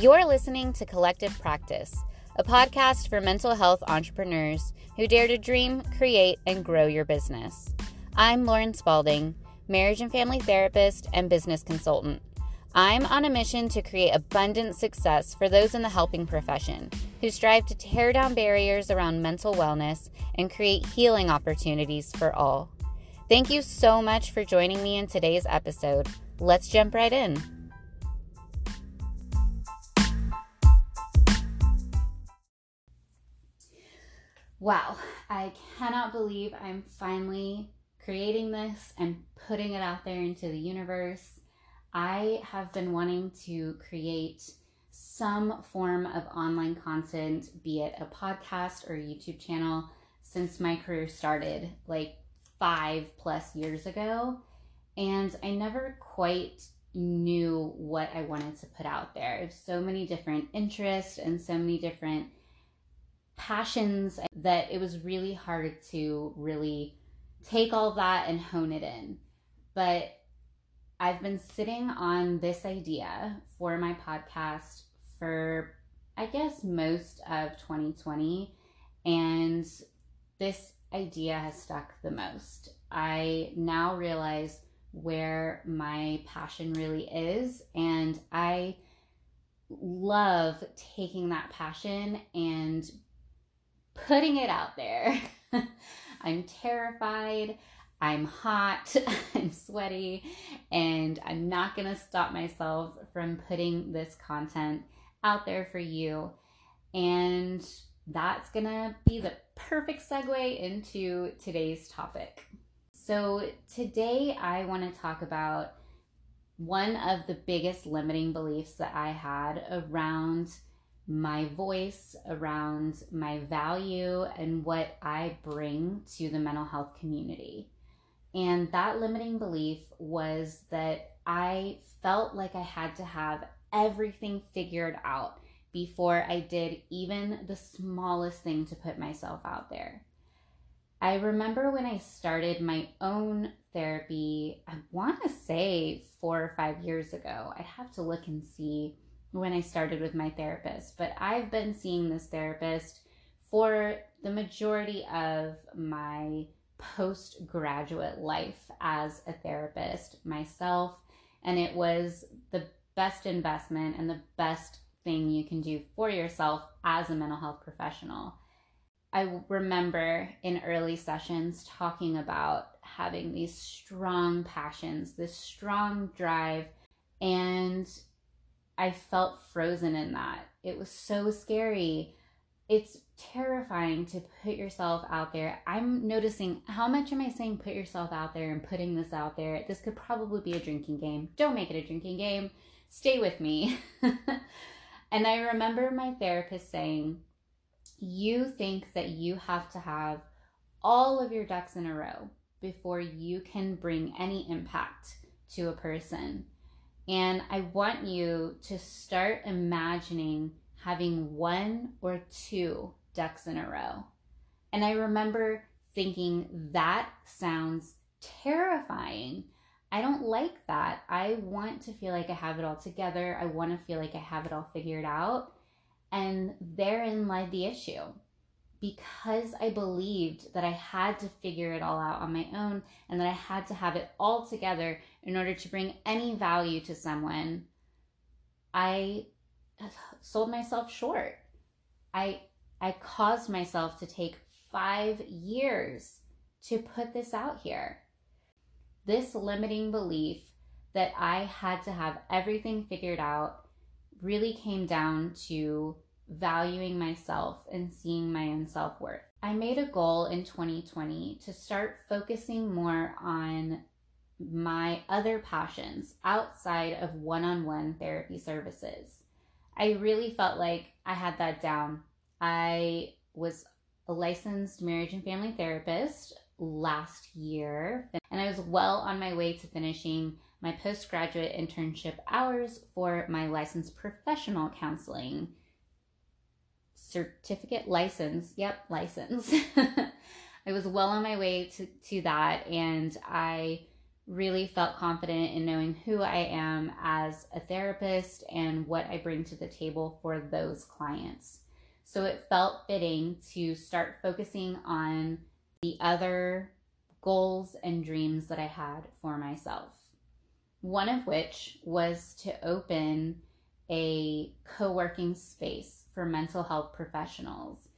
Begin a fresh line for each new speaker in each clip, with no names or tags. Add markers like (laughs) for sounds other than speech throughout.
You're listening to Collective Practice, a podcast for mental health entrepreneurs who dare to dream, create, and grow your business. I'm Lauren Spalding, marriage and family therapist and business consultant. I'm on a mission to create abundant success for those in the helping profession who strive to tear down barriers around mental wellness and create healing opportunities for all. Thank you so much for joining me in today's episode. Let's jump right in. Wow, I cannot believe I'm finally creating this and putting it out there into the universe. I have been wanting to create some form of online content, be it a podcast or a YouTube channel, since my career started like five plus years ago. And I never quite knew what I wanted to put out there. So many different interests and so many different passions that it was really hard to really take all that and hone it in. But I've been sitting on this idea for my podcast for, I guess, most of 2020. And this idea has stuck the most. I now realize where my passion really is. And I love taking that passion and putting it out there. (laughs) I'm terrified. I'm hot, (laughs) I'm sweaty, and I'm not going to stop myself from putting this content out there for you. And that's going to be the perfect segue into today's topic. So, today I want to talk about one of the biggest limiting beliefs that I had around my voice, around my value, and what I bring to the mental health community. And that limiting belief was that I felt like I had to have everything figured out before I did even the smallest thing to put myself out there. I remember when I started my own therapy, I want to say four or five years ago. I'd have to look and see when I started with my therapist, but I've been seeing this therapist for the majority of my postgraduate life as a therapist myself. And it was the best investment and the best thing you can do for yourself as a mental health professional. I remember in early sessions talking about having these strong passions, this strong drive, and I felt frozen in that. It was so scary. It's terrifying to put yourself out there. I'm noticing how much am I saying put yourself out there and putting this out there? This could probably be a drinking game. Don't make it a drinking game. Stay with me. (laughs) and I remember my therapist saying, You think that you have to have all of your ducks in a row before you can bring any impact to a person. And I want you to start imagining having one or two ducks in a row. And I remember thinking, that sounds terrifying. I don't like that. I want to feel like I have it all together. I want to feel like I have it all figured out. And therein lied the issue because I believed that I had to figure it all out on my own and that I had to have it all together in order to bring any value to someone, I sold myself short. I I caused myself to take 5 years to put this out here. This limiting belief that I had to have everything figured out really came down to valuing myself and seeing my own self worth. I made a goal in 2020 to start focusing more on my other passions outside of one on one therapy services. I really felt like I had that down. I was a licensed marriage and family therapist last year, and I was well on my way to finishing my postgraduate internship hours for my licensed professional counseling certificate license. Yep, license. (laughs) I was well on my way to, to that, and I really felt confident in knowing who I am as a therapist and what I bring to the table for those clients. So it felt fitting to start focusing on the other goals and dreams that I had for myself. One of which was to open a co working space for mental health professionals.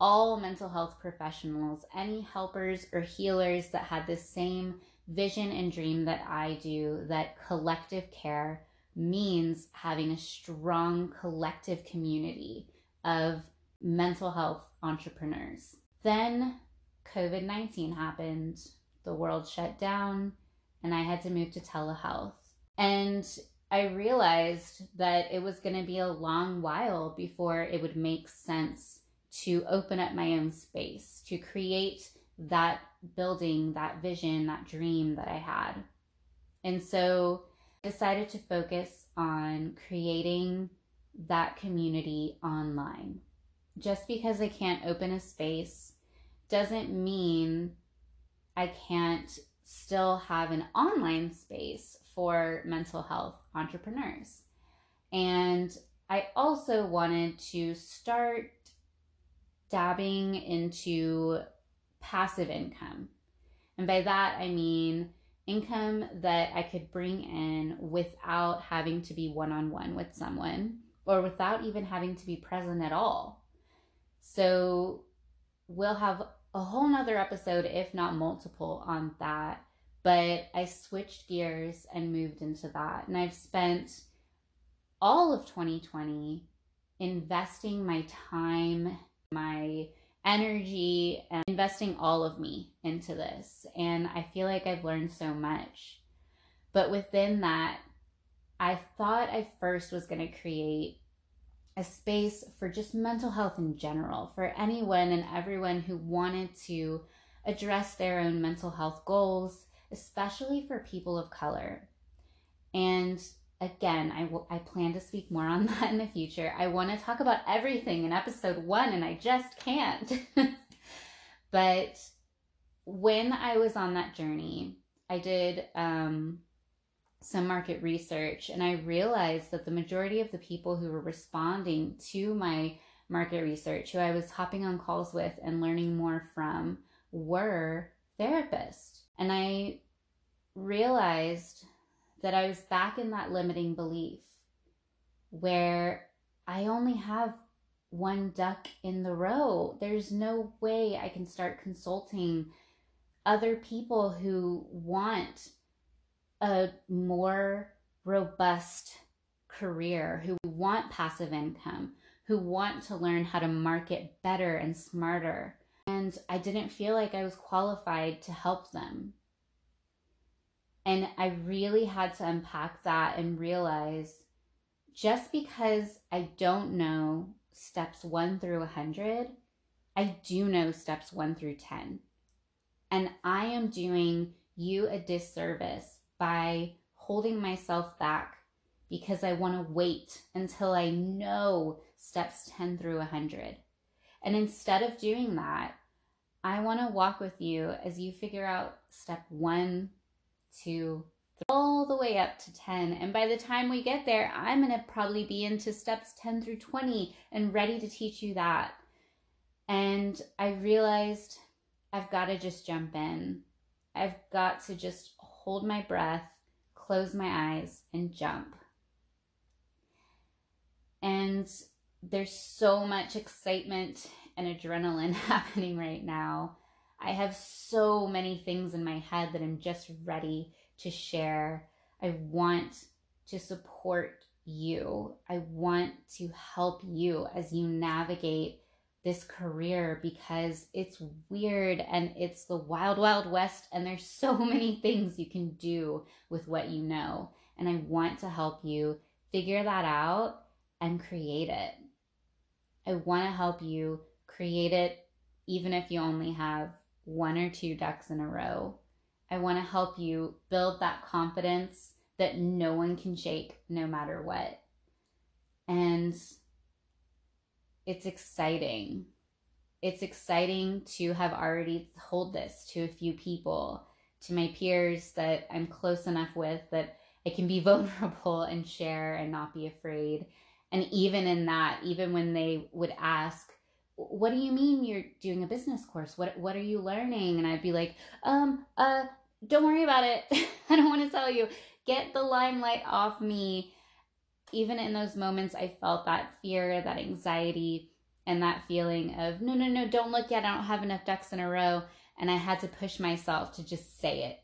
All mental health professionals, any helpers or healers that had the same vision and dream that I do, that collective care means having a strong collective community of mental health entrepreneurs. Then COVID 19 happened, the world shut down, and I had to move to telehealth. And I realized that it was going to be a long while before it would make sense to open up my own space, to create that building, that vision, that dream that I had. And so I decided to focus on creating that community online. Just because I can't open a space doesn't mean I can't still have an online space for mental health entrepreneurs. And I also wanted to start dabbing into passive income. And by that, I mean income that I could bring in without having to be one on one with someone or without even having to be present at all. So we'll have a whole nother episode, if not multiple, on that. But I switched gears and moved into that. And I've spent all of 2020 investing my time, my energy and investing all of me into this. And I feel like I've learned so much. But within that, I thought I first was going to create a space for just mental health in general, for anyone and everyone who wanted to address their own mental health goals, especially for people of color. And again, I, w- I plan to speak more on (laughs) that in the future. I want to talk about everything in episode one, and I just can't. (laughs) but when I was on that journey, I did um, some market research, and I realized that the majority of the people who were responding to my market research, who I was hopping on calls with and learning more from, were therapists. And I realized that I was back in that limiting belief where I only have one duck in the row. There's no way I can start consulting other people who want a more robust career, who want passive income, who want to learn how to market better and smarter. And I didn't feel like I was qualified to help them. And I really had to unpack that and realize just because I don't know steps one through 100, I do know steps one through 10. And I am doing you a disservice by holding myself back because I want to wait until I know steps 10 through 100. And instead of doing that, I want to walk with you as you figure out step one to all the way up to 10. And by the time we get there, I'm going to probably be into steps 10 through 20 and ready to teach you that. And I realized I've got to just jump in. I've got to just hold my breath, close my eyes, and jump. And there's so much excitement and adrenaline (laughs) happening right now. I have so many things in my head that I'm just ready to share. I want to support you. I want to help you as you navigate this career because it's weird and it's the wild, wild west, and there's so (laughs) many things you can do with what you know. And I want to help you figure that out and create it. I want to help you create it even if you only have one or two ducks in a row. I want to help you build that confidence that no one can shake no matter what. And it's exciting. It's exciting to have already told this to a few people, to my peers that I'm close enough with that I can be (laughs) vulnerable and share and not be afraid. And even in that, even when they would ask, what do you mean you're doing a business course? What what are you learning? And I'd be like, um, uh, don't worry about it. (laughs) I don't want to tell you. Get the limelight off me. Even in those moments, I felt that fear, that anxiety, and that feeling of, no, no, no, don't look yet. I don't have enough ducks in a row. And I had to push myself to just say it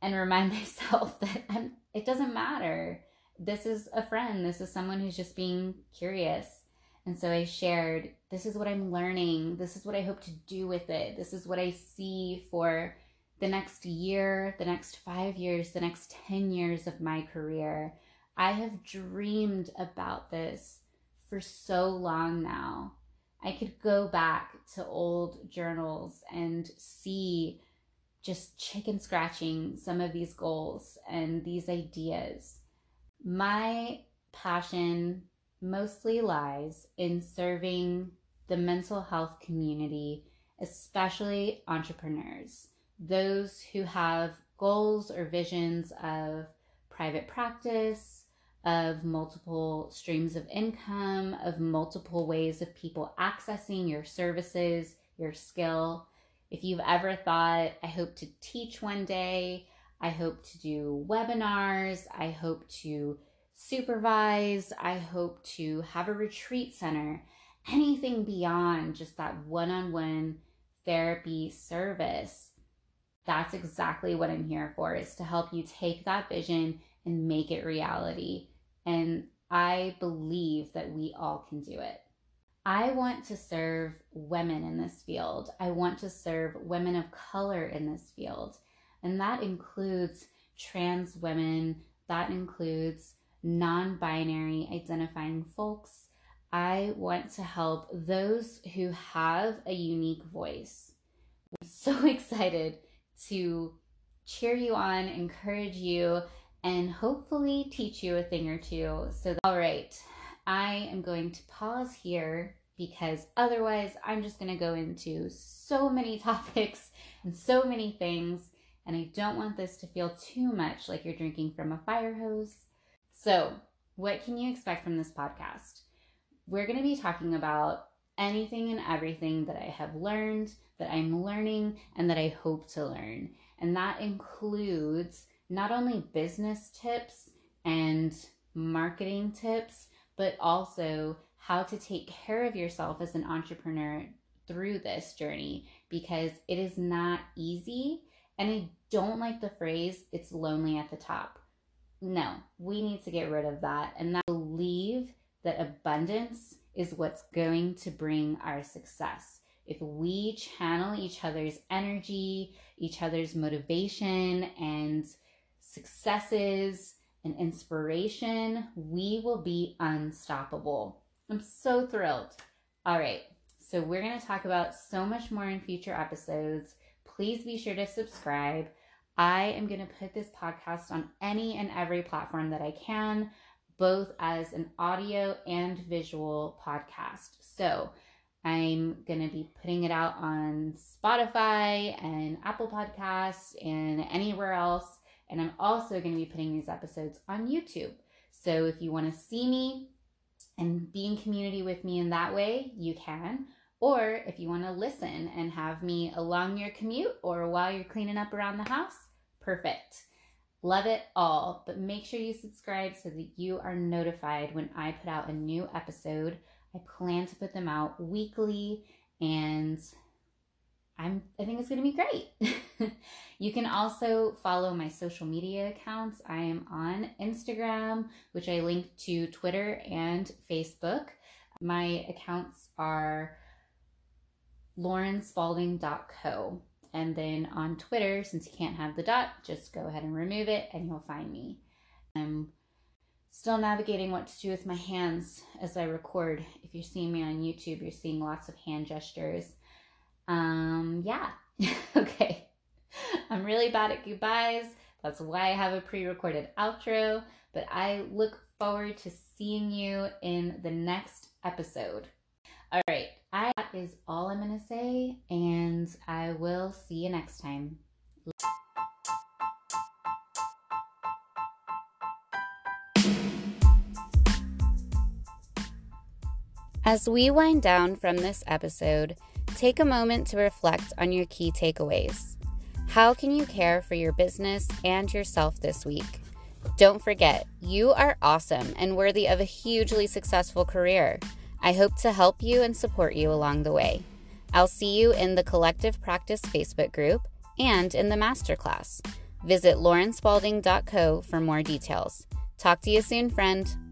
and remind (laughs) myself that I'm, it doesn't matter. This is a friend. This is someone who's just being curious. And so I shared, this is what I'm learning. This is what I hope to do with it. This is what I see for the next year, the next five years, the next 10 years of my career. I have dreamed about this for so long now. I could go back to old journals and see just chicken scratching some of these goals and these ideas. My passion mostly lies in serving the mental health community, especially entrepreneurs those who have goals or visions of private practice, of multiple streams of income, of multiple ways of people accessing your services, your skill. If you've ever thought, I hope to teach one day, I hope to do webinars, I hope to supervise, I hope to have a retreat center, anything beyond just that one on one therapy service that's exactly what I'm here for is to help you take that vision and make it reality. And I believe that we all can do it. I want to serve women in this field. I want to serve women of color in this field. And that includes trans women, that includes non binary identifying folks. I want to help those who have a unique voice. I'm so (laughs) excited to cheer you on, encourage you, and hopefully teach you a thing or two. So, all right, I am going to pause here because otherwise I'm just going to go into so many (laughs) topics and so many things. And I don't want this to feel too much like you're drinking from a fire hose. So, what can you expect from this podcast? We're going to be talking about anything and everything that I have learned, that I'm learning, and that I hope to learn. And that includes not only business tips and marketing tips, but also how to take care of yourself as an entrepreneur through this journey because it is not easy. And I don't like the phrase, it's lonely at the top. No, we need to get rid of that and I believe that abundance is what's going to bring our success. If we channel each other's energy, each other's motivation, and successes and inspiration, we will be unstoppable. I'm so thrilled. All right, so we're going to talk about so much more in future episodes. Please be sure to subscribe. I am going to put this podcast on any and every platform that I can both as an audio and visual podcast. So I'm going to be putting it out on Spotify and Apple Podcasts and anywhere else. And I'm also going to be putting these episodes on YouTube. So if you want to see me and be in community with me in that way, you can. Or if you want to listen and have me along your commute or while you're cleaning up around the house, perfect. Love it all, but make sure you subscribe so that you are notified when I put out a new episode. I plan to put them out weekly and I'm I think it's going to be great. (laughs) you can also follow my social media accounts. I am on Instagram, which I link to Twitter and Facebook. My accounts are laurenspalding.co. And then on Twitter, since you can't have the dot, just go ahead and remove it and you'll find me. I'm still navigating what to do with my hands as I record. If you're seeing me on YouTube, you're seeing lots of hand gestures. Um, yeah. (laughs) okay. I'm really bad at goodbyes. That's why I have a pre recorded outro. But I look forward to seeing you in the next episode is all I'm going to say, and I will see you next time. As we wind down from this episode, take a moment to reflect on your key takeaways. How can you care for your business and yourself this week? Don't forget, you are awesome and worthy of a hugely successful career. I hope to help you and support you along the way. I'll see you in the Collective Practice Facebook group and in the masterclass. Visit laurenspalding.co for more details. Talk to you soon, friend.